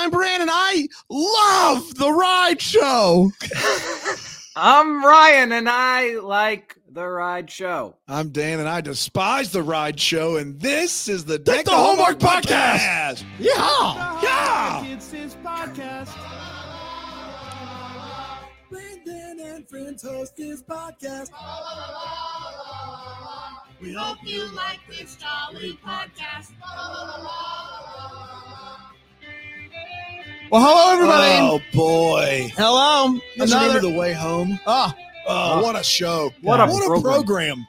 I'm Brandon. I love the ride show. I'm Ryan, and I like the ride show. I'm Dan, and I despise the ride show, and this is the Deck the Hallmark Podcast. Yeah. Yeah. It's his podcast. Brandon and friends host his podcast. We hope you like this jolly podcast. Well, hello everybody. Oh boy! Hello. You guys Another. remember the way home? Ah. oh, Oh, what a show! What a what program. a program!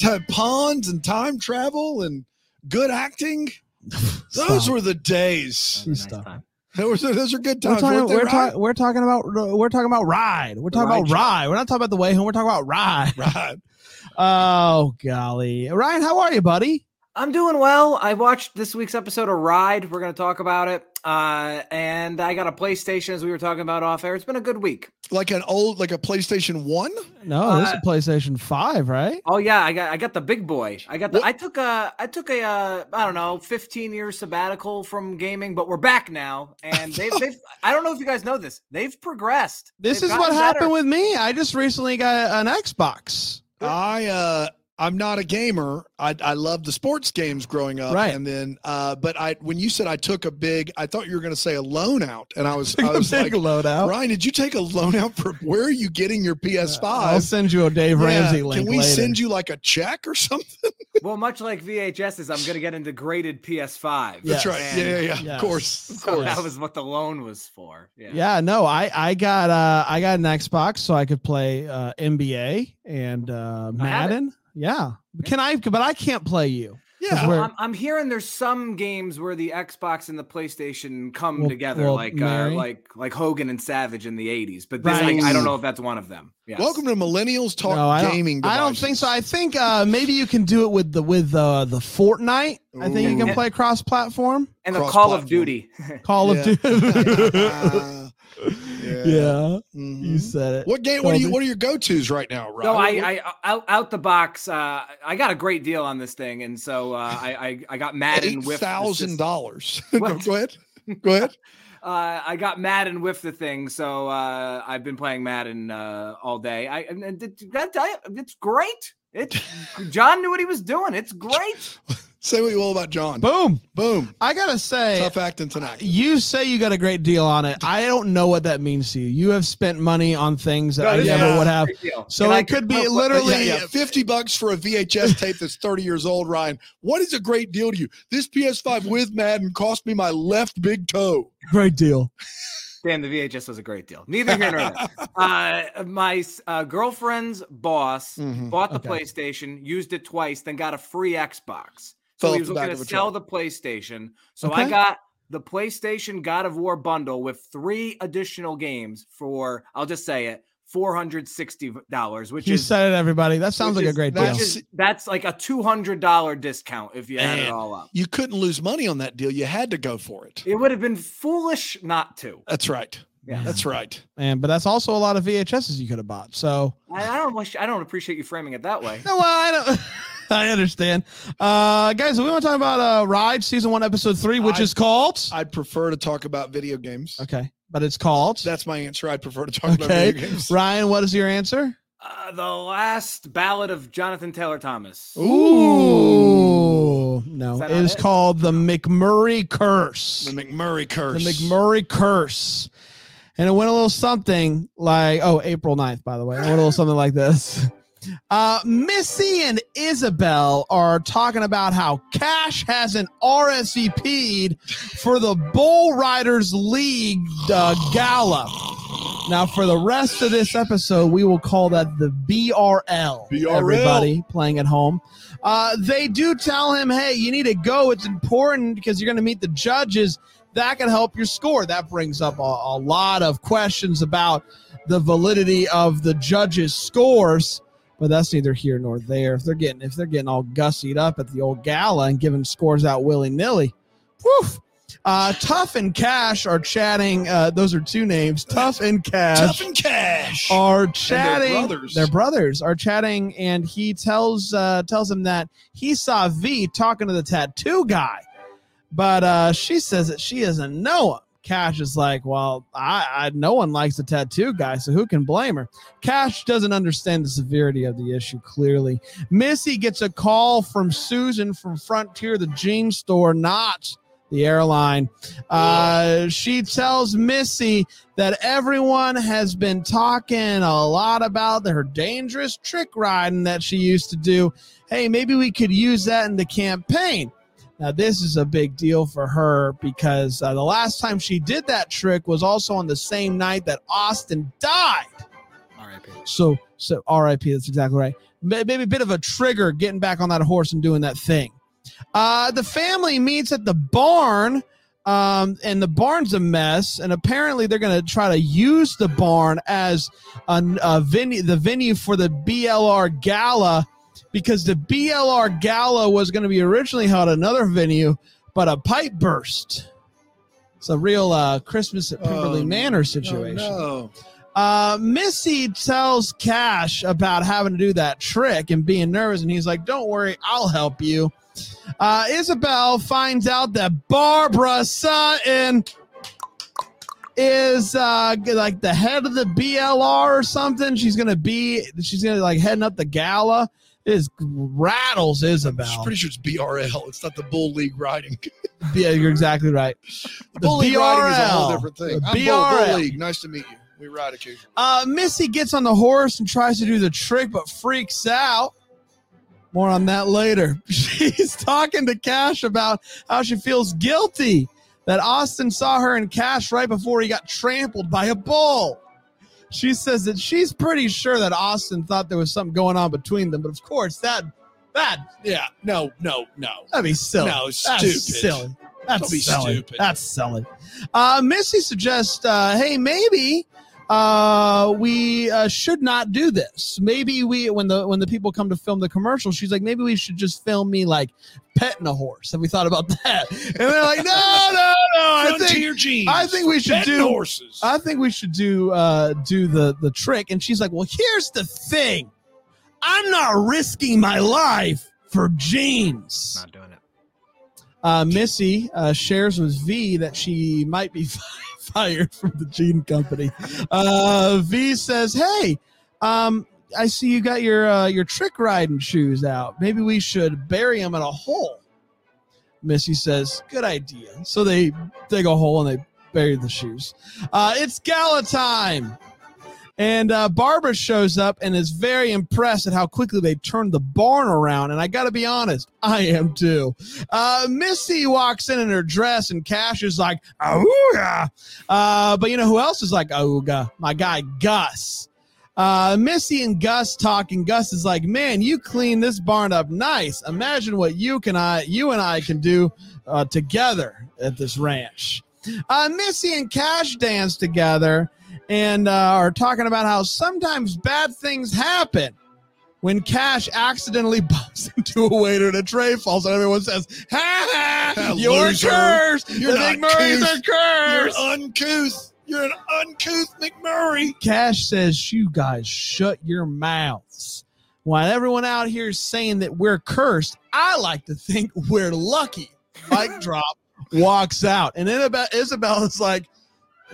To ponds and time travel and good acting. Those were the days. Nice stop. time. Those, those are good We're times. talking, we're, Ryan? talk- we're talking about we're talking about ride. We're talking ride about show. ride. We're not talking about the way home. We're talking about ride. Right. Oh golly, Ryan, how are you, buddy? I'm doing well. I watched this week's episode of Ride. We're going to talk about it. Uh, and I got a PlayStation as we were talking about off air. It's been a good week. Like an old, like a PlayStation One. No, this is Uh, PlayStation Five, right? Oh yeah, I got I got the big boy. I got the What- I took a I took a uh, I don't know 15 year sabbatical from gaming, but we're back now. And they've they've I don't know if you guys know this. They've progressed. This They've is what happened better. with me. I just recently got an Xbox. I uh I'm not a gamer. I I loved the sports games growing up. Right. And then uh but I when you said I took a big I thought you were gonna say a loan out. And I was I, I a was big like loan out. Ryan, did you take a loan out for where are you getting your PS5? I'll send you a Dave Yeah, Ramsey link. Can we later. send you like a check or something? Well, much like VHSs, I'm gonna get into graded PS5. Yes. That's right. And Yeah, yeah, yeah. Yes. Of course. Of So course. that was what the loan was for. Yeah. Yeah, no, I I got uh I got an Xbox so I could play uh NBA and uh I. Madden. Yeah. Can I but I can't play you. yeah. we're- I'm, I'm hearing there's some games where the Xbox and the PlayStation come Well- together, well, like uh, like like Hogan and Savage in the '80s. But this, Right. like, I don't know if that's one of them. Yes. Welcome to Millennials Talk No, I don't- Gaming. I don't think so. I think uh maybe you can do it with the with uh the Fortnite. I think you can Ooh. play cross platform. and the Call cross-platform. of Duty. Call of Duty. Yeah, mhm. you said it. What game? What are you? What are your go-tos right now, Ryan? No, I, I out out the box. Uh, I got a great deal on this thing, and so uh, I, I I got Madden eight with thousand dollars. Go ahead. Go ahead. Uh, I got Madden with the thing, so uh, I've been playing Madden uh, all day. I and, and it- gotta tell you, it's great. It John knew what he was doing. It's great. Say what you will about John. Boom. Boom. I gotta say, Tough acting tonight. you say you got a great deal on it. I don't know what that means to you. You have spent money on things that No, I never is- would have. So And I it could be literally- yeah, yeah. Fifty bucks for a VHS tape that's thirty years old, Ryan. What is a great deal to you? This PS5 with Madden cost me my left big toe. Great deal. Damn, the VHS was a great deal. Neither here nor there. Uh, my uh, girlfriend's boss Mhm. bought the Okay. PlayStation, used it twice, then got a free Xbox. So he was looking to sell truck. the PlayStation. So Okay. I got the PlayStation God of War bundle with three additional games for, I'll just say it, $460, which You is said it, everybody. That sounds like a is- great deal. is- that's like a $200 discount if you add it all up. You couldn't lose money on that deal. You had to go for it. It would have been foolish not to. That's right. Yeah. That's right. And but that's also a lot of VHSs you could have bought. So I, I don't wish I don't appreciate you framing it that way. no, well, I don't. I understand, uh, guys. We want to talk about uh, Ride season one, episode three, which I- is called. I'd prefer to talk about video games. okay, but it's called. That's my answer. I'd prefer to talk about video games. Ryan. What is your answer? Uh, the last ballad of Jonathan Taylor Thomas. Ooh, no, Is it that not is it? called the McMurray Curse. The McMurray curse. The McMurray Curse. And it went a little something like, oh, April 9th, by the way. It went a little something like this. Uh, Missy and Isabel are talking about how Cash has an RSVP'd for the Bull Riders League uh, gala. Now, for the rest of this episode, we will call that the BRL. BRL. Everybody playing at home. Uh, they do tell him, hey, you need to go. It's important because you're going to meet the judges. That can help your score. That brings up a, a lot of questions about the validity of the judges' scores. But that's neither here nor there. If they're getting if they're getting all gussied up at the old gala and giving scores out willy nilly, woof. Uh, Tough and Cash are chatting. Uh, those are two names. Tough and Cash Tough and Cash. are chatting. brothers. Their brothers are chatting, and he tells uh, tells him that he saw V talking to the tattoo guy, but uh, she says that she doesn't know him Cash is like, well, I, I no one likes the tattoo guy, so who can blame her? Cash doesn't understand the severity of the issue. Clearly, Missy gets a call from Susan from Frontier, the jean store, not the airline. Uh, she tells Missy that everyone has been talking a lot about her dangerous trick riding that she used to do. Hey, maybe we could use that in the campaign. Now, this is a big deal for her because uh, the last time she did that trick was also on the same night that Austin died. R.I.P. So, so RIP, that's exactly right. Maybe a bit of a trigger getting back on that horse and doing that thing. Uh, the family meets at the barn, um, and the barn's a mess. And apparently, they're going to try to use the barn as a, a venue, the venue for the BLR Gala, because the BLR Gala was going to be originally held at another venue, but a pipe burst. It's a real uh, Christmas at Pemberley Oh, Manor situation. Oh, no. Uh, Missy tells Cash about having to do that trick and being nervous, and he's like, "Don't worry, I'll help you." Uh, Isabel finds out that Barbara Sutton is uh, like the head of the BLR or something. She's gonna be, she's gonna like heading up the gala. It rattles I'm pretty sure it's BRL. It's not the Bull League riding. yeah, you're exactly right. The Bull League riding is a whole different thing. I'm Bull, Bull BRL. League. Nice to meet you. We ride occasionally. Uh, Missy gets on the horse and tries to do the trick, but freaks out. More on that later. She's talking to Cash about how she feels guilty that Austin saw her and Cash right before he got trampled by a bull. She says that she's pretty sure that Austin thought there was something going on between them, but of course that that Yeah. No, no, no. that'd be silly. No, That's stupid. silly. That's Don't be silly. stupid. That's silly. Uh, Missy suggests, uh, hey, maybe uh, we uh, should not do this. Maybe we, when the when the people come to film the commercial, she's like, maybe we should just film me like petting a horse. Have we thought about that? And they're like, no, no, no. I think Frontier jeans. I think we should Betting do. horses. I think we should do uh, do the the trick. And she's like, well, here's the thing. I'm not risking my life for jeans. Not doing it. Uh, Missy uh, shares with V that she might be fired from the Jean Company. Uh, v says, "Hey, um, I see you got your uh, your trick riding shoes out. Maybe we should bury them in a hole." Missy says, "Good idea." So they dig a hole and they bury the shoes. Uh, it's gala time. And uh, Barbara shows up and is very impressed at how quickly they turned the barn around. And I got to be honest, I am too. Uh, Missy walks in in her dress, and Cash is like, "Auga!" Uh, but you know who else is like, "Auga"? My guy Gus. Uh, Missy and Gus talking. Gus is like, "Man, you clean this barn up nice. Imagine what you can I, you and I can do uh, together at this ranch." Uh, Missy and Cash dance together and uh, are talking about how sometimes bad things happen when Cash accidentally bumps into a waiter and a tray falls and everyone says, ha ha, you're loser. cursed. You're the McMurrays cursed. are You're uncouth. You're an uncouth McMurray. Cash says, you guys shut your mouths. While everyone out here is saying that we're cursed, I like to think we're lucky. Mic drop walks out. And Isabel, Isabel is like,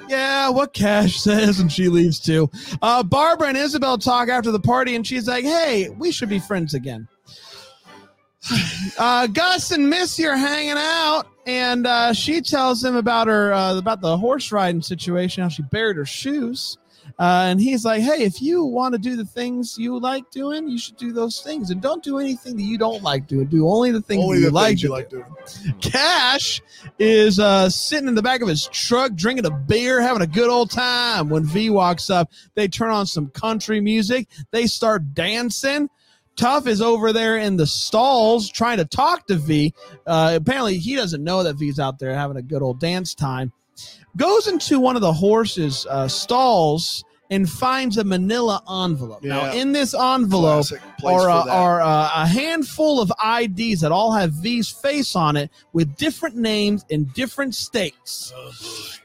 yeah, what Cash says, and she leaves too. Uh, Barbara and Isabel talk after the party, and she's like, hey, we should be friends again. Uh, Gus and Missy are hanging out, and uh, she tells him about her uh, about the horse riding situation, how she buried her shoes. Uh, and he's like, "Hey, if you want to do the things you like doing, you should do those things, and don't do anything that you don't like doing. Do only the things Only that you the like things you do." like doing. Cash is uh, sitting in the back of his truck drinking a beer, having a good old time. When V walks up, they turn on some country music. They start dancing. Tough is over there in the stalls trying to talk to V. Uh, apparently, he doesn't know that V's out there having a good old dance time. Goes into one of the horses' uh, stalls and finds a manila envelope. Now, in this envelope, are, uh, are uh, a handful of IDs that all have V's face on it with different names in different states. Oh,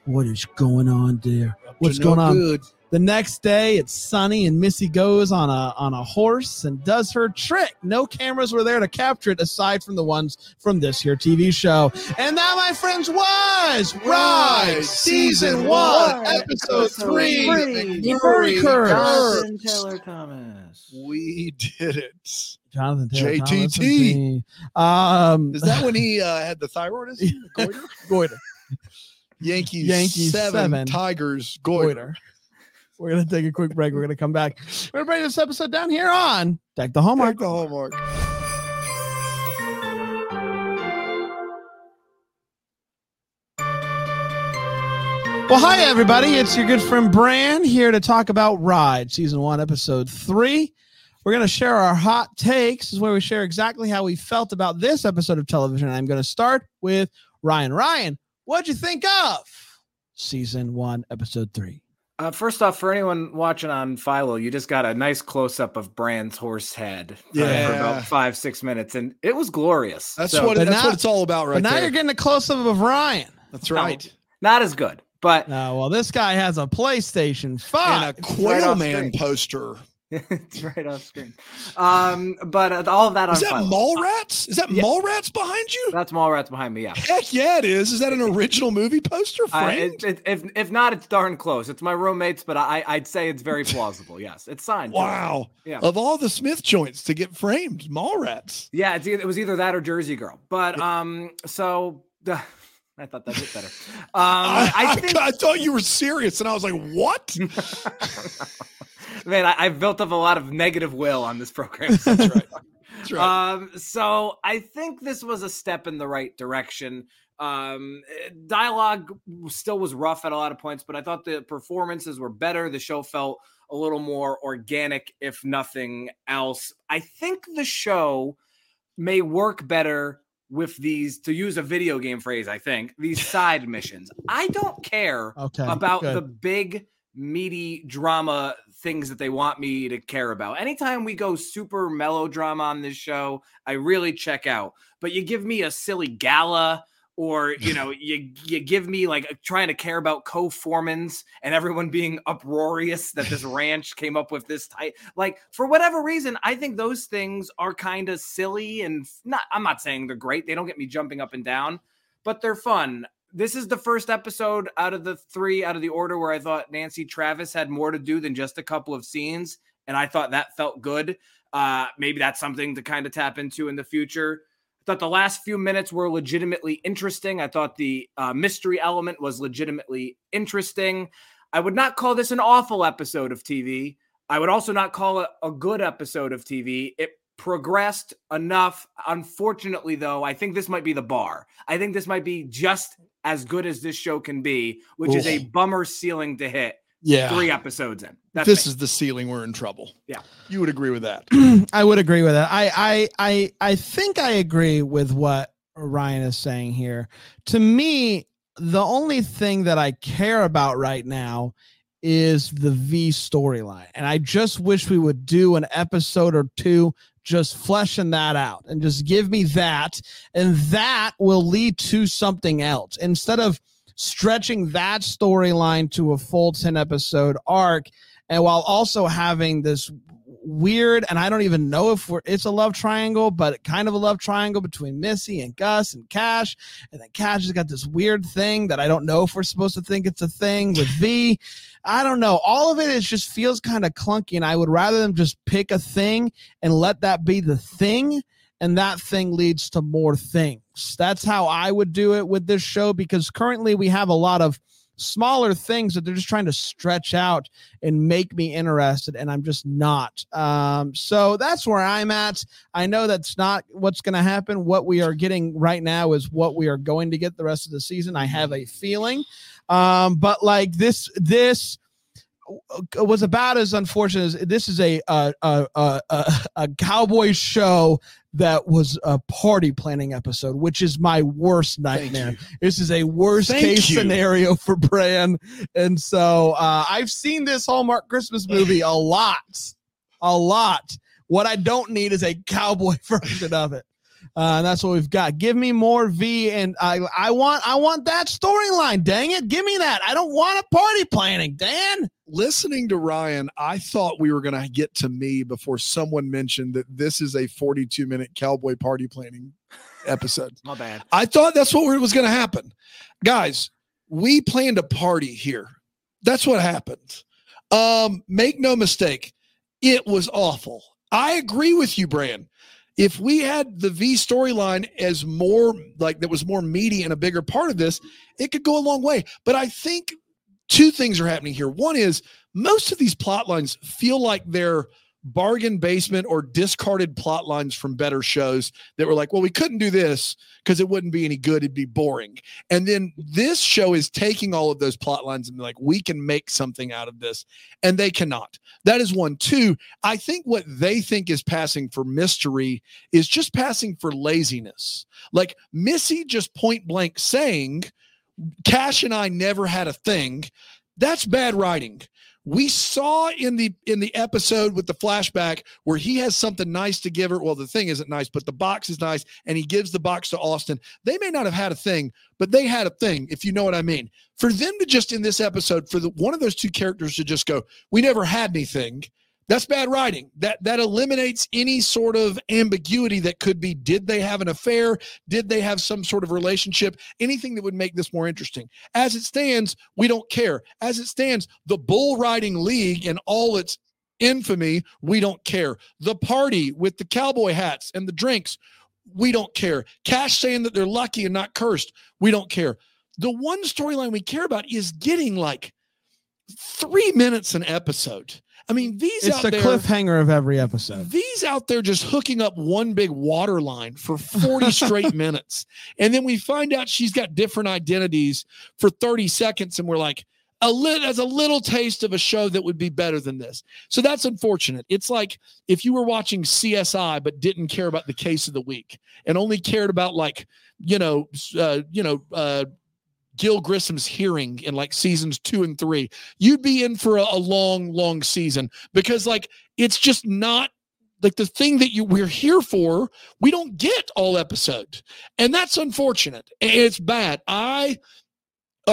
What is going on there? what's no going on? Good. The next day, it's sunny, and Missy goes on a on a horse and does her trick. No cameras were there to capture it, aside from the ones from this here TV show. And that, my friends, was Ride Season One, Episode Three. McMurray Curse. Jonathan Taylor Thomas. We did it. Jonathan Taylor JTT. Thomas and. Um, Is that when he uh, had the thyroidism? The goiter? goiter? Yankees, Yankees seven, seven. Tigers, goiter. Goiter. We're gonna take a quick break. We're gonna come back. We're gonna bring this episode down here on Deck the Hallmark. Mark the hallmark. Well, hi everybody. It's your good friend Bran here to talk about Ride, season one, episode three. We're going to share our hot takes. This is where we share exactly how we felt about this episode of television. I'm going to start with Ryan. Ryan, what'd you think of season one, episode three? Uh, first off, for anyone watching on Philo, you just got a nice close up of Bran's horse head uh, for about five, six minutes, and it was glorious. That's So, what that's now- what it's all about, right but now there. you're getting a close up of Ryan. that's right. not as good, but No, well, this guy has a PlayStation And 5. a It's right Man screen. poster. it's right off screen. Um, but uh, all of that on Is that Philo. Mallrats? Is that Yeah. Mallrats behind you? That's Mallrats behind me. Yeah. Heck yeah, it is. Is that an original movie poster Uh, it, it, if if not, it's darn close. It's my roommate's, but I I'd say it's very plausible. Yes, it's signed. wow. Yeah. Of all the Smith joints to get framed, Mallrats. Yeah, it's either, it was either that or Jersey Girl. But um, so uh, I thought that was better. Um, I, I I, think, I thought you were serious, and I was like, "What?" Man, I, I've built up a lot of negative will on this program. That's right. That's right. Um, so I think this was a step in the right direction. Um, dialogue still was rough at a lot of points, but I thought the performances were better. The show felt a little more organic, if nothing else. I think the show may work better with these, to use a video game phrase, I think, these side missions. I don't care Okay. about good. the big meaty drama things that they want me to care about. Anytime we go super melodrama on this show, I really check out. But you give me a silly gala or you know you you give me like uh, trying to care about co-formans and everyone being uproarious that this ranch came up with this type like for whatever reason i think those things are kind of silly and not i'm not saying they're great they don't get me jumping up and down but they're fun this is the first episode out of the three out of the order where I thought Nancy Travis had more to do than just a couple of scenes, and I thought that felt good. Uh, maybe that's something to kind of tap into in the future. I thought the last few minutes were legitimately interesting. I thought the uh, mystery element was legitimately interesting. I would not call this an awful episode of TV. I would also not call it a good episode of TV. It progressed enough. Unfortunately, though, I think this might be the bar. I think this might be just as good as this show can be, which is a bummer ceiling to hit yeah. three episodes in. That's this me. is the ceiling. We're in trouble. Yeah. You would agree with that. I would agree with that. I, I I I think I agree with what Ryan is saying here. To me, the only thing that I care about right now is the V storyline. And I just wish we would do an episode or two just fleshing that out and just give me that and that will lead to something else. Instead of stretching that storyline to a full 10 episode arc and while also having this weird and i don't even know if we're, it's a love triangle but kind of a love triangle between missy and gus and cash and then cash has got this weird thing that i don't know if we're supposed to think it's a thing with v. I don't know. All of it is just feels kind of clunky and i would rather them just pick a thing and let that be the thing and that thing leads to more things. That's how i would do it with this show because currently we have a lot of smaller things that they're just trying to stretch out and make me interested and i'm just not. Um, so that's where i'm at. I know that's not what's going to happen. What we are getting right now is what we are going to get the rest of the season i have a feeling. Um, but like this this was about as unfortunate as this is a a a, a, a, cowboy show that was a party planning episode which is my worst nightmare this is a worst Thank case you. scenario for Bran. And so uh, I've seen this Hallmark Christmas movie a lot. A lot. What I don't need is a cowboy version of it. Uh, and that's what we've got. Give me more V, and I I want I want that storyline. Dang it, give me that. I don't want a party planning, Dan. Listening to Ryan, I thought we were going to get to me before someone mentioned that this is a 42 minute cowboy party planning episode. My bad. I thought that's what was going to happen. Guys, we planned a party here. That's what happened. Um, make no mistake, it was awful. I agree with you, Bran. If we had the V storyline as more like that was more meaty and a bigger part of this, it could go a long way. But I think two things are happening here. One is most of these plot lines feel like they're bargain basement or discarded plot lines from better shows that were like, well, we couldn't do this because it wouldn't be any good. It'd be boring. And then this show is taking all of those plot lines and like, we can make something out of this. And they cannot. That is one. Two, I think what they think is passing for mystery is just passing for laziness. Like Missy just point blank saying, Cash and I never had a thing. That's bad writing we saw in the in the episode with the flashback where he has something nice to give her. Well the thing isn't nice but the box is nice and he gives the box to austin. They may not have had a thing but they had a thing if you know what i mean. For them to just in this episode for the one of those two characters to just go we never had anything that's bad writing. That that eliminates any sort of ambiguity that could be did they have an affair? Did they have some sort of relationship? Anything that would make this more interesting. As it stands, we don't care. As it stands, the bull riding league and all its infamy, we don't care. The party with the cowboy hats and the drinks, we don't care. Cash saying that they're lucky and not cursed, we don't care. The one storyline we care about is getting like three minutes an episode. I mean, these It's out the there, cliffhanger of every episode. these out there just hooking up one big water line for 40 straight minutes. And then we find out she's got different identities for 30 seconds. And we're like, a little as a little taste of a show that would be better than this. So that's unfortunate. It's like if you were watching CSI but didn't care about the case of the week and only cared about like, you know, uh, you know, uh Gil Grissom's hearing in like seasons two and three, you'd be in for a, a long, long season because like it's just not like the thing that you we're here for. We don't get all episode, and that's unfortunate. It's bad. I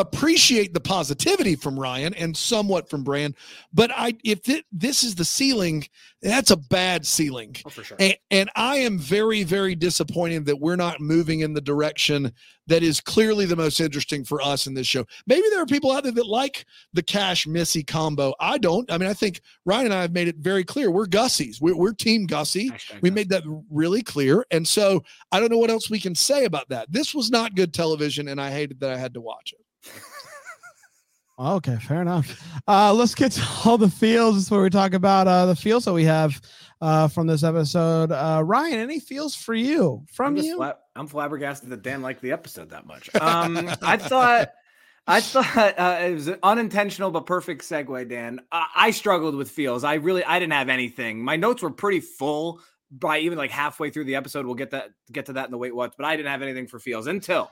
appreciate the positivity from Ryan and somewhat from Bran, but I if it, this is the ceiling, that's a bad ceiling. Oh, for sure. And, and I am very, very disappointed that we're not moving in the direction that is clearly the most interesting for us in this show. Maybe there are people out there that like the Cash Missy combo. I don't. I mean, I think Ryan and I have made it very clear we're Gussies. We're, we're Team Gussie. We made that really clear. And so I don't know what else we can say about that. This was not good television, and I hated that I had to watch it. Okay, fair enough. Uh, let's get to all the feels. Where we talk about uh, the feels that we have uh, from this episode. Uh, Ryan, any feels for you from I'm you? fla- I'm flabbergasted that Dan liked the episode that much. Um, I thought, I thought uh, it was an unintentional but perfect segue. Dan, I, I struggled with feels. I really, I didn't have anything. My notes were pretty full by even like halfway through the episode. We'll get that, get to that in the wait watch. But I didn't have anything for feels until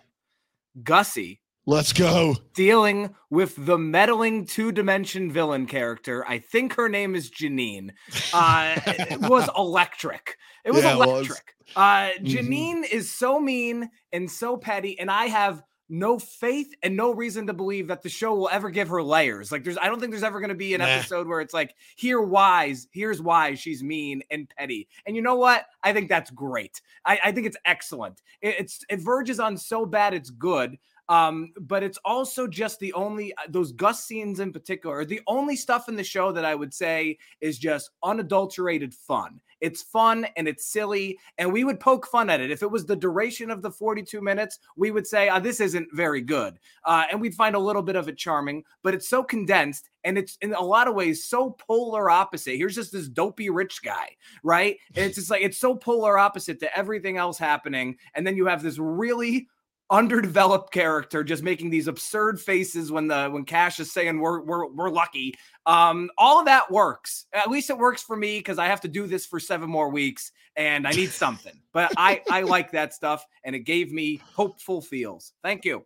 Gussie Let's go. dealing with the meddling two dimension villain character. I think her name is Janine. Uh, it was electric. It was Yeah, it was. electric. Uh, Mhm. Janine is so mean and so petty, and I have no faith and no reason to believe that the show will ever give her layers. Like, there's, I don't think there's ever going to be an Nah. episode where it's like, here why's, here's why she's mean and petty. And you know what? I think that's great. I, I think it's excellent. It, it's it verges on so bad it's good. Um, but it's also just the only uh, those Gus scenes in particular are the only stuff in the show that I would say is just unadulterated fun. It's fun and it's silly, and we would poke fun at it. If it was the duration of the 42 minutes, we would say, uh, this isn't very good. Uh, and we'd find a little bit of it charming, but it's so condensed and it's in a lot of ways so polar opposite. Here's just this dopey rich guy, right? And it's just like it's so polar opposite to everything else happening. And then you have this really underdeveloped character just making these absurd faces when the when Cash is saying we're we're we're lucky. Um, all of that works. At least it works for me because I have to do this for seven more weeks and I need something. but I I like that stuff and it gave me hopeful feels. Thank you.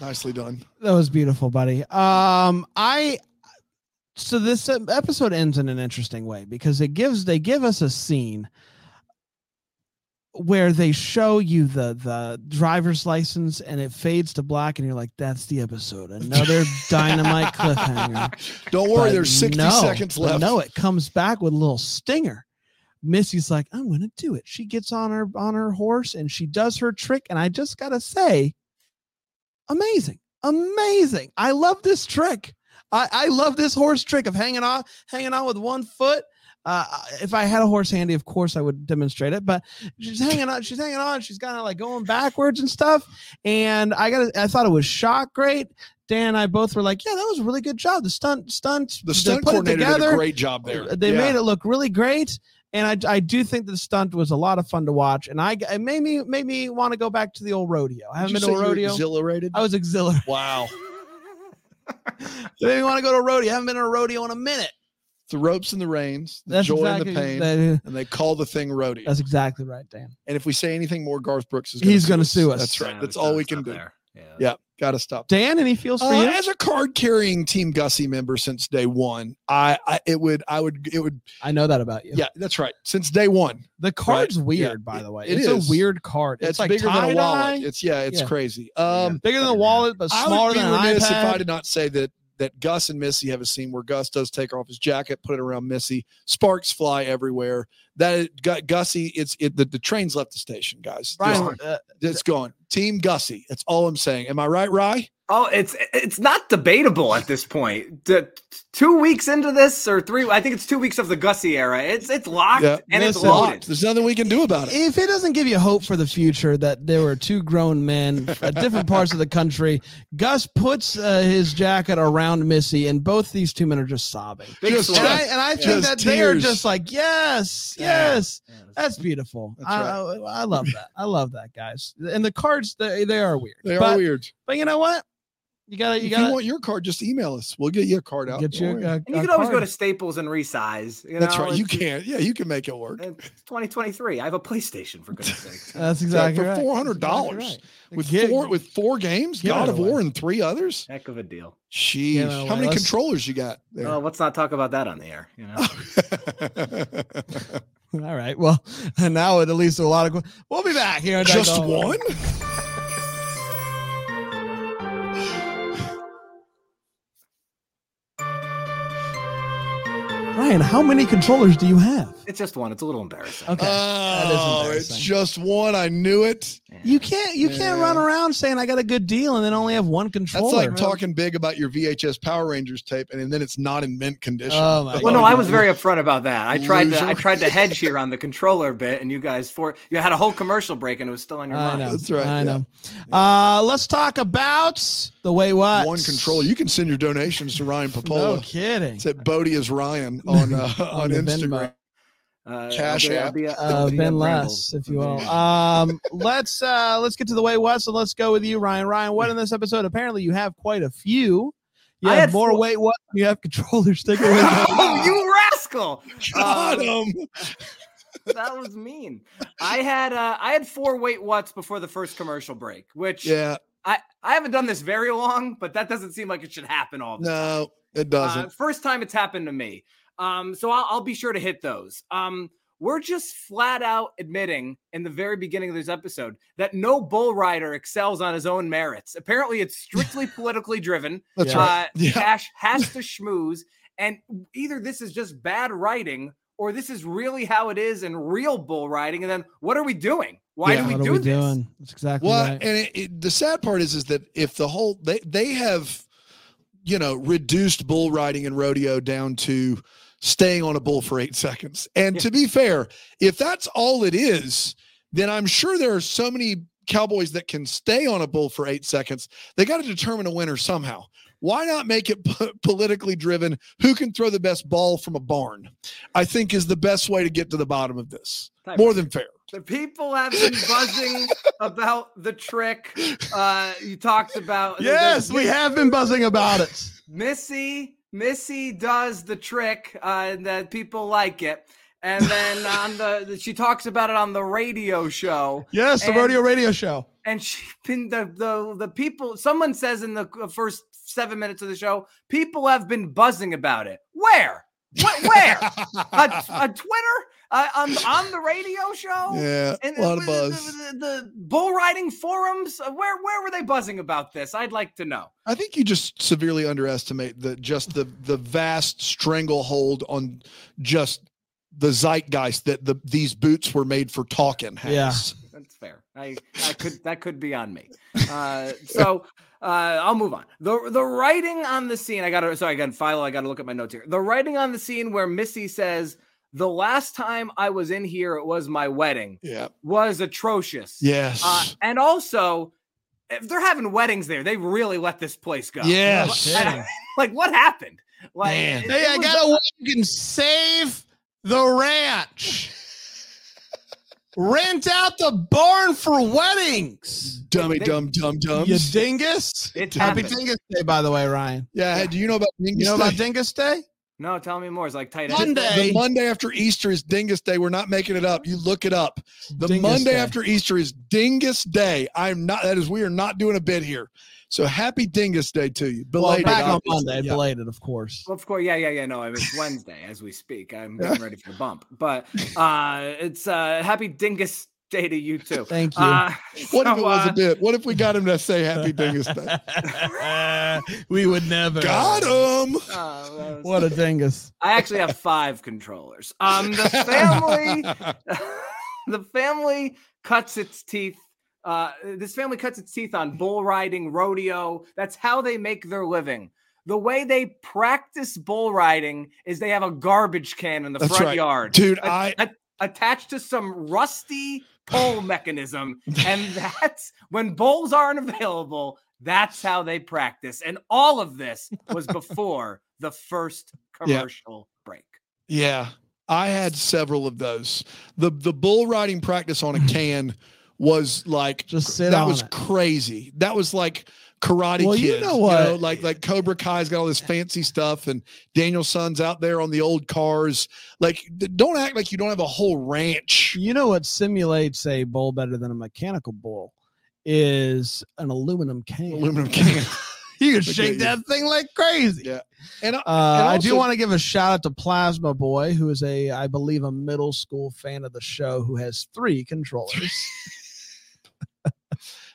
Nicely done. That was beautiful, buddy. Um, I so this uh, episode ends in an interesting way because it gives they give us a scene where they show you the the driver's license and it fades to black and you're like that's the episode. Another dynamite cliffhanger. Don't worry, But there's 60 no, seconds left. no it comes back with a little stinger. Missy's like i'm gonna do it. She gets on her on her horse and she does her trick and i just gotta say amazing amazing. I love this trick. I i love this horse trick of hanging on hanging on with one foot uh, if I had a horse handy, of course I would demonstrate it. But she's hanging on. She's hanging on. She's kind of like going backwards and stuff. And I got. I thought it was shot great. Dan and I both were like, "Yeah, that was a really good job. The stunt, stunt, the stunt put it coordinator did a together. great job there. They Yeah. made it look really great." And I, I do think the stunt was a lot of fun to watch, and I it made me made me want to go back to the old rodeo. I haven't been to a rodeo. Exhilarated. I was exhilarated. wow. They made me want to go to a rodeo. I haven't been to a rodeo in a minute. The ropes and the reins, the That's joy exactly and the pain, that- and they call the thing rodeo. that's exactly right, Dan. and if we say anything more, Garth Brooks is He's going gonna sue us. That's right. Yeah, That's we all we can do. there. Yeah. Yeah. Got to stop. Dan, any feels for Uh, you? as a card carrying Team Gussie member since day one, I, I it would I would it would I know that about you. yeah that's right since day one. The card's Right. weird, Yeah, by it- the way. it it's is. a weird card. It's, It's, like bigger than a wallet. It's yeah, it's Yeah. crazy. Yeah. Um, bigger than a wallet, but I smaller would be than an remiss if I did not say that that Gus and Missy have a scene where Gus does take off his jacket, put it around Missy, sparks fly everywhere. That Gu- Gussie, it's it the, the train's left the station, guys. Brian, uh, it's gone. Team Gussie. That's all I'm saying. Am I right, Rye? Oh, it's it's not debatable at this point. The, two weeks into this, or three, I think it's two weeks of the Gussie era. It's it's locked Yeah. and it's Listen, loaded. There's nothing we can do about it. if it doesn't give you hope for the future that there were two grown men at different parts of the country, Gus puts uh, his jacket around Missy, and both these two men are just sobbing. Big Just And. I, and I think Just that they are just like, yes, Yeah. Yes. Yeah, that's- That's beautiful. That's I, I, I love that. I love that, guys. And the cards, they, they are weird. They but, are weird. But you know what? You gotta, you if gotta you want your card, just email us. We'll get you a card out. get you. worry. A, and you can always go to Staples and resize. You That's know, right. You it's- can. Yeah, you can make it work. It's 2023. I have a PlayStation for goodness sake. That's It's like exactly for four hundred That's dollars exactly right. with Get- four with four games, give God of. War and three others. Heck of a deal. Sheesh. Give it How many Let's- controllers you got there? Well, let's not talk about that on the air. You know. All right. Well, and now it leads to a lot of. We'll be back here. in Just Dynamo. one? Ryan, how many controllers do you have? it's just one. It's a little embarrassing. Okay. Oh, that is Oh, it's embarrassing. just one. I knew it. You can't you can't run around saying I got a good deal and then only have one controller. That's controller. like talking big about your VHS Power Rangers tape, and then it's not in mint condition. Oh, my Well, no, I was very upfront about that. I tried Loser. to I tried to hedge here on the controller bit, and you guys for you had a whole commercial break, and it was still on your I mind. know. That's right, I yeah. know. Uh, let's talk about the way what one controller. You can send your donations to Ryan Popola. No Popola. kidding. It's at Bodie is Ryan on uh, on, the Instagram. Venmo. Uh, Cash I'll be- I'll app. be- Uh, I'll be ben a Bramble. Less, if you will. Um, let's uh, let's get to the way what. and let's go with you, Ryan. Ryan, what in this episode? Apparently, you have quite a few. You I have had more four- weight what? You have controllers. Take it away. oh, you rascal! Got Um, him. that was mean. I had uh, I had four weight what's before the first commercial break, which Yeah. I I haven't done this very long, but that doesn't seem like it should happen all the time. No, it Uh, doesn't. first time it's happened to me. Um, so I'll, I'll be sure to hit those. Um, we're just flat out admitting in the very beginning of this episode that no bull rider excels on his own merits. Apparently, it's strictly politically driven. That's yeah. right. Uh, Yeah. Cash has to schmooze, and either this is just bad writing or this is really how it is in real bull riding. And then what are we doing? Why Yeah. do we what do are we this? doing? That's exactly Well, right. and it, it, the sad part is, is that if the whole they they have, you know, reduced bull riding and rodeo down to staying on a bull for eight seconds. And Yeah. to be fair, if that's all it is, then I'm sure there are so many cowboys that can stay on a bull for eight seconds. They got to determine a winner somehow. Why not make it po- politically driven? Who can throw the best ball from a barn? I think is the best way to get to the bottom of this. Type More of- than fair. The people have been buzzing about the trick. Uh, you talked about yes, we have been buzzing about it. Missy. Missy does the trick, uh, and that people like it. And then on the she talks about it on the radio show. Yes, the And- rodeo radio show. and she been the the the people someone says in the first seven minutes of the show people have been buzzing about it where what where on, on twitter uh, on on the radio show. Yeah, And a lot of the, buzz. The, the, the bull riding forums. uh, Where where were they buzzing about this? I'd like to know. I think you just severely underestimate the just the the vast stranglehold on just the zeitgeist that the these boots were made for talking. Has. Yeah. That's fair. I, I could that could be on me. Uh, so uh, I'll move on. The the writing on the scene. I got to sorry again. Philo. I got to look at my notes here. The writing on the scene where Missy says, "The last time I was in here, it was my wedding," Yeah. was atrocious. Yes. Uh, and also, if they're having weddings there, they really let this place go. Yes. Like, like, what happened? Like, Man. it- Hey, it I got a way you can save the ranch. Rent out the barn for weddings. Dummy, they- dumb, dumb, You dingus. It's Happy happened. Dingus Day, by the way, Ryan. Yeah. Hey, do you know about Dingus You know about Dingus Day? No, tell me more. It's like tight end. Monday. The Monday after Easter is Dingus Day. We're not making it up. You look it up. The Dingus Monday Day. after Easter is Dingus Day. I'm not. That is. We are not doing a bit here. So happy Dingus Day to you. Well, Belated. back on. Monday, Yeah. belated, of course. Well, of course, yeah, yeah, yeah. No, I mean, it's Wednesday as we speak. I'm getting ready for the bump, but uh, it's uh, happy Dingus Day to you too. Thank you. Uh, What if it was uh, a bit? What if we got him to say Happy Dingus Day? we would never. got him. uh, What a dingus. I actually have five controllers. Um, the family, the family cuts its teeth. Uh, this family cuts its teeth on bull riding, rodeo. That's how they make their living. The way they practice bull riding is they have a garbage can in the That's front right. yard, Dude, A- I a- attached to some rusty pole mechanism, and that's when bulls aren't available. That's how they practice, and all of this was before the first Yeah. commercial break. yeah, I had several of those. The the bull riding practice on a can was like Just sit that on was it. crazy. That was like Karate Well, you know what? like like Cobra Kai's got all this fancy stuff, and Daniel-san's out there on the old cars. Like, don't act like you don't have a whole ranch. You know what simulates a bowl better than a mechanical bowl is an aluminum can. Aluminum can. you can shake that thing like crazy. Yeah. And I, Uh, I do want to give a shout out to Plasma Boy, who is a, I believe, a middle school fan of the show who has three controllers.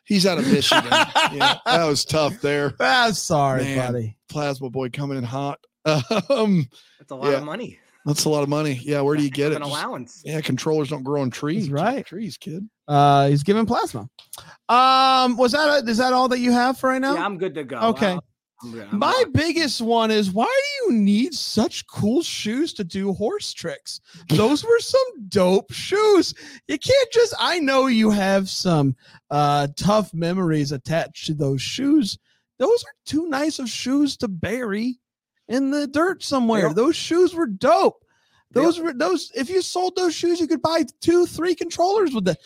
he's out of Michigan. yeah, that was tough there. ah, sorry, Man. buddy. Plasma boy coming in hot. Um, That's a lot Yeah. of money. that's a lot of money. Yeah, where do you get it? An Just- allowance. yeah, controllers don't grow on trees. right. trees, kid. Uh, he's giving plasma. Um, was that is that all that you have for right now? Yeah, I'm good to go. Okay. I'll- I'm. I'm My biggest one is why do you need such cool shoes to do horse tricks? Those were some dope shoes. You can't just I know you have some uh tough memories attached to those shoes. Those are too nice of shoes to bury in the dirt somewhere. Yep. Those shoes were dope. Those Yep. were those. If you sold those shoes, you could buy two, three controllers with the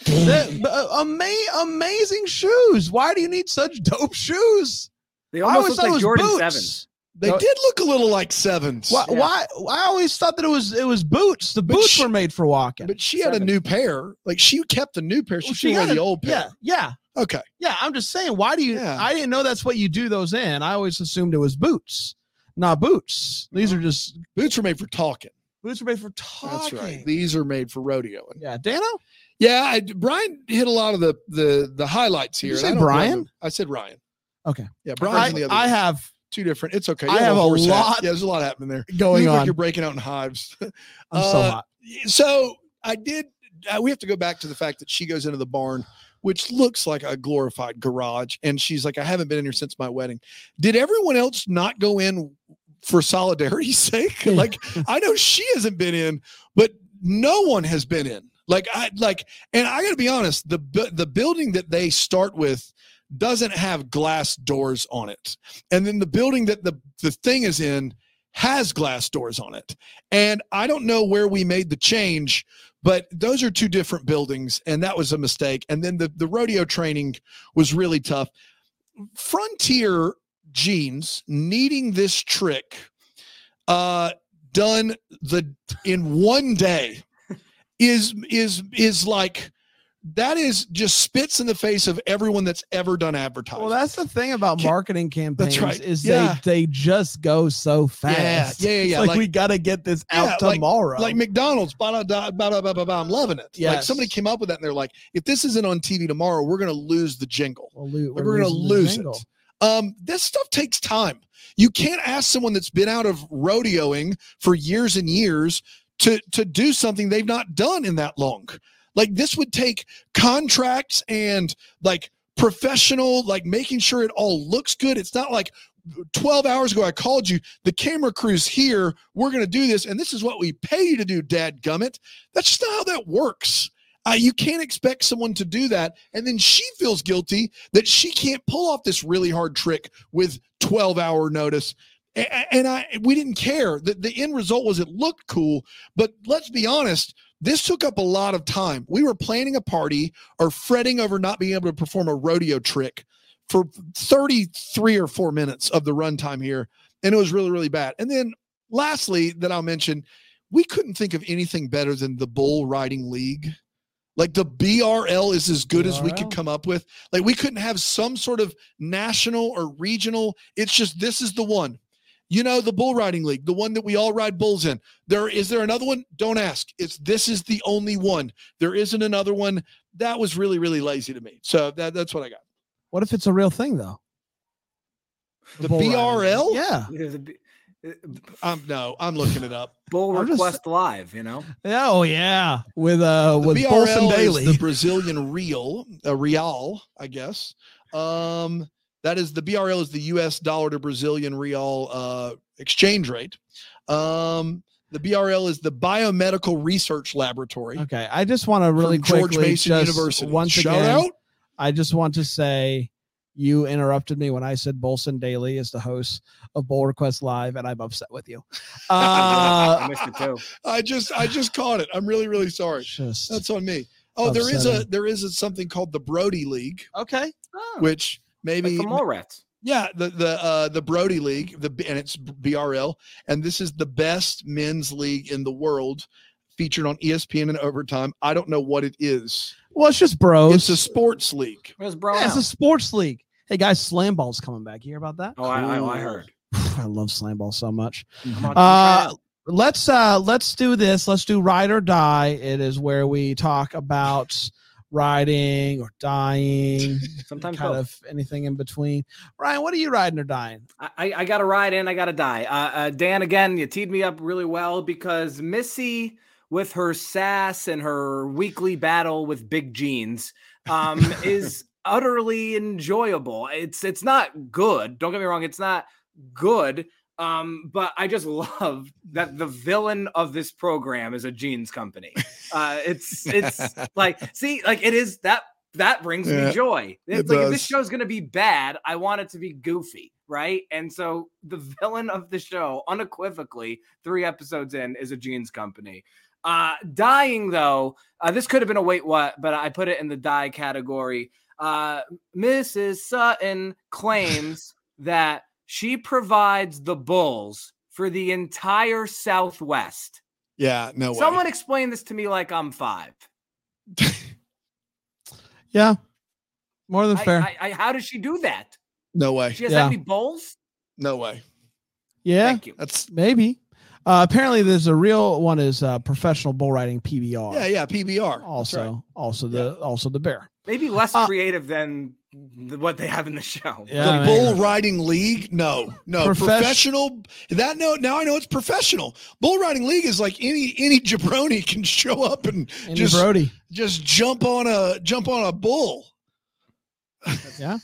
uh, ama- amazing shoes. Why do you need such dope shoes? They I almost always look thought it like was Jordan boots. Sevens. They No- did look a little like sevens. Why, Yeah. why? I always thought that it was it was boots. The But boots she- were made for walking. But she had a new pair. Like she kept the new pair. She, Well, she had had the a- old pair. Yeah, yeah, Okay. yeah. I'm just saying. Why do you? Yeah. I didn't know that's what you do those in. I always assumed it was boots, not boots. These are just Boots are made for talking. boots are made for talking. That's right. These are made for rodeoing. Yeah, Dano. Yeah, I, Brian hit a lot of the the the highlights Did here. you say I don't blame Brian? I said Ryan. Okay. Yeah, Brian's I, in the other. I have two different. It's okay. I You have a horse hat. lot Yeah, there's a lot happening there. going you look like on. you're breaking out in hives. I'm so Uh, hot. so I did. Uh, we have to go back to the fact that she goes into the barn, which looks like a glorified garage, and she's like, "I haven't been in here since my wedding." Did everyone else not go in for solidarity's sake? like, I know she hasn't been in, but no one has been in. Like, I like, and I got to be honest. The the building that they start with doesn't have glass doors on it, and then the building that the the thing is in has glass doors on it. And I don't know where we made the change, but those are two different buildings, and that was a mistake. And then the, the rodeo training was really tough. Frontier jeans needing this trick uh done the in one day is is is like that is just spits in the face of everyone that's ever done advertising. Well, that's the thing about marketing campaigns right. is Yeah. they they just go so fast. yeah, yeah, It's yeah. Like, Like- we got to get this out like- tomorrow. like McDonald's, ba da ba da ba ba ba. I'm loving it. Like somebody came up with that, and they're like, if this isn't on TV tomorrow, we're gonna lose the jingle. We'll lo- Like, we're gonna lose jingle. it. Um, this stuff takes time. You can't ask someone that's been out of rodeoing for years and years to to do something they've not done in that long. Like this would take contracts and like professional, like making sure it all looks good. It's not like 12 hours ago I called you, the camera crew's here, we're gonna do this, and this is what we pay you to do, dad gummit. That's just not how that works. Uh, you can't expect someone to do that. And then she feels guilty that she can't pull off this really hard trick with 12 hour notice. A- a- And I, we didn't care. The, the end result was it looked cool, but let's be honest, this took up a lot of time. We were planning a party or fretting over not being able to perform a rodeo trick for 33 or four minutes of the runtime here. And it was really, really bad. And then lastly, that I'll mention, we couldn't think of anything better than the bull riding league. Like the BRL is as good as we could come up with. Like we couldn't have some sort of national or regional. It's just this is the one. You know, the bull riding league, the one that we all ride bulls in. There is there another one? Don't ask. It's this is the only one. There isn't another one. That was really, really lazy to me. So that, that's what I got. What if it's a real thing though? The bull riding. BRL? Yeah. There's a b- uh, Um, no, I'm looking it up. Bull I'm just- request live, you know. Oh yeah. With uh The with BRL Bolson is Daily. the Brazilian real, a real, I guess. Um, that is the BRL is the U.S. dollar to Brazilian real uh, exchange rate. Um, the BRL is the Biomedical Research Laboratory. Okay, I just want to really from George quickly Mason just University. once Shout again, out. I just want to say you interrupted me when I said Bolson Daily is the host of Bowl Request Live, and I'm upset with you. I Uh, missed it too. I just I just caught it. I'm really really sorry. just That's on me. Oh, there is a there is a, something called the Brody League, okay. Oh, which like maybe the mole rats. Yeah, the the uh the Brody League, the and it's BRL, and this is the best men's league in the world, featured on ESPN in overtime. I don't know what it is. Well, it's just bros. It's a sports league. Where's bro? Yeah, it's a sports league. Hey guys, slam ball's coming back. You hear about that? oh, I, I, I heard. I love slam ball so much. I'm on- Uh, let's uh let's do this. Let's do ride or die. It is where we talk about riding or dying, sometimes kind both. of anything in between. Ryan, what are you riding or dying? I, I- I got to ride and I got to die. Uh, uh, Dan, again, you teed me up really well because Missy, with her sass and her weekly battle with big jeans, um, is utterly enjoyable. It's it's not good. Don't get me wrong. It's not good. Um, but I just love that the villain of this program is a jeans company. Uh, it's it's like see, like it is that that brings Yeah, me joy. It's it like if this does. show's gonna be bad, I want it to be goofy, right? And so the villain of the show, unequivocally, three episodes in, is a jeans company. Uh, dying though, uh, this could have been a wait what, but I put it in the die category. Uh, Mrs. Sutton claims that she provides the bulls for the entire Southwest. Yeah, no way. Someone explain this to me like I'm five. Yeah. More than I- fair. I, I, how does she do that? no way. She has Yeah. that many bulls? No way. yeah. Thank you. That's Maybe. Uh, apparently, there's a real one is uh, professional bull riding PBR. yeah, yeah. PBR. Also, right. also the also the bear. Maybe less Uh, creative than th- what they have in the show. Yeah, the man. bull riding league no no Profes- professional that no now i know it's professional bull riding league is like any any jabroni can show up and Andy just Brody. just jump on a jump on a bull Yeah.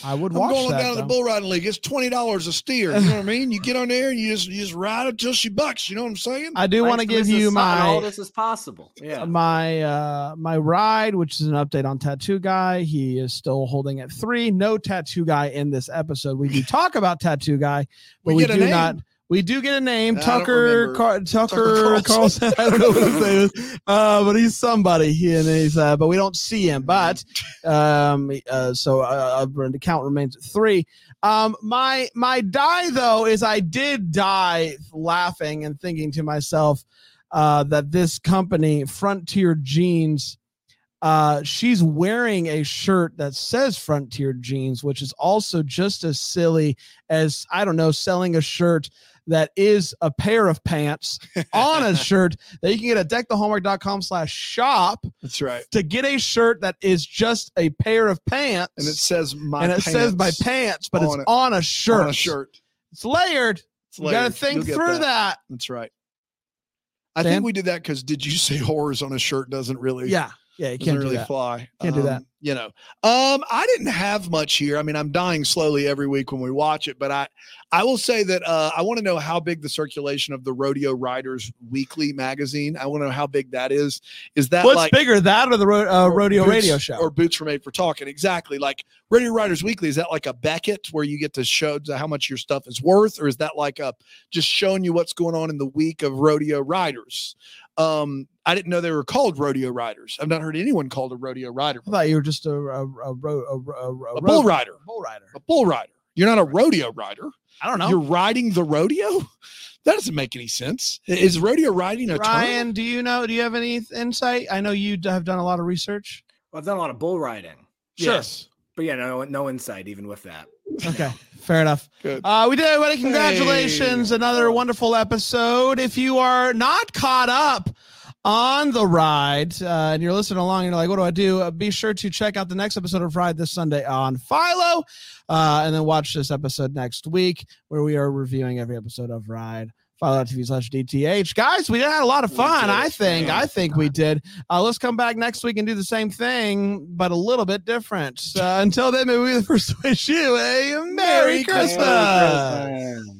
That's fair. I would i'm watch going that. down to the bull riding league it's $20 a steer you know what i mean you get on there and you just you just ride it till she bucks you know what i'm saying I do want to give you Sutton, all my this is possible. Yeah. my uh my ride, which is an update on Tattoo Guy. He is still holding at three. No Tattoo Guy in this episode. We do talk about Tattoo Guy, but We we, do name. not. We do get a name, I Tucker. Car- Tucker, Tucker Carlson. I don't know what his name is, uh, but he's somebody. He and he's, uh, but we don't see him. But um, uh, so uh, uh, the count remains at three. Um, my my die though is I did die laughing and thinking to myself uh, that this company Frontier Jeans Uh, she's wearing a shirt that says Frontier Jeans, which is also just as silly as I don't know selling a shirt that is a pair of pants on a shirt that you can get at deckthehallmark.com slash shop That's right. to get a shirt that is just a pair of pants And it says my and it says my pants but it's on it. on a shirt on a shirt. it's layered It's you gotta think You'll through that. That's right. I Dan? think we did that because did you say horrors on a shirt doesn't really yeah yeah you can't really that fly. Can't do that. Um, You know, um, I didn't have much here. I mean, I'm dying slowly every week when we watch it, but I, I will say that uh, I want to know how big the circulation of the Rodeo Riders Weekly magazine. I want to know how big that is. Is that what's like bigger that or the ro- uh, rodeo Boots- radio show or Boots were Made for Talking? Exactly. Like Rodeo Riders Weekly. Is that like a Beckett where you get to show how much your stuff is worth, or is that like a just showing you what's going on in the week of rodeo riders? Um, I didn't know they were called rodeo riders. I've not heard anyone called a rodeo rider. I thought you were just a a, a, ro- a, ro- a, A bull rider. bull rider A bull rider. You're not a rodeo rider. I don't know You're riding the rodeo. That doesn't make any sense. Is rodeo riding a term? Ryan do you know do you have any insight I know you have done a lot of research Well, I've done a lot of bull riding, Sure. Yes. but yeah, no, no insight even with that. okay fair enough Good. Uh, we did everybody. Congratulations. Hey. Another wonderful episode. If you are not caught up on the ride uh, and you're listening along and you're like, what do I do? Uh, be sure to check out the next episode of Ride this Sunday on Philo. Uh, and then watch this episode next week where we are reviewing every episode of Ride. Philo.tv slash DTH. Guys, we had a lot of fun. I think. Yeah. I think we did. Uh, let's come back next week and do the same thing, but a little bit different. Uh, until then, maybe we first wish you a Merry, Christmas.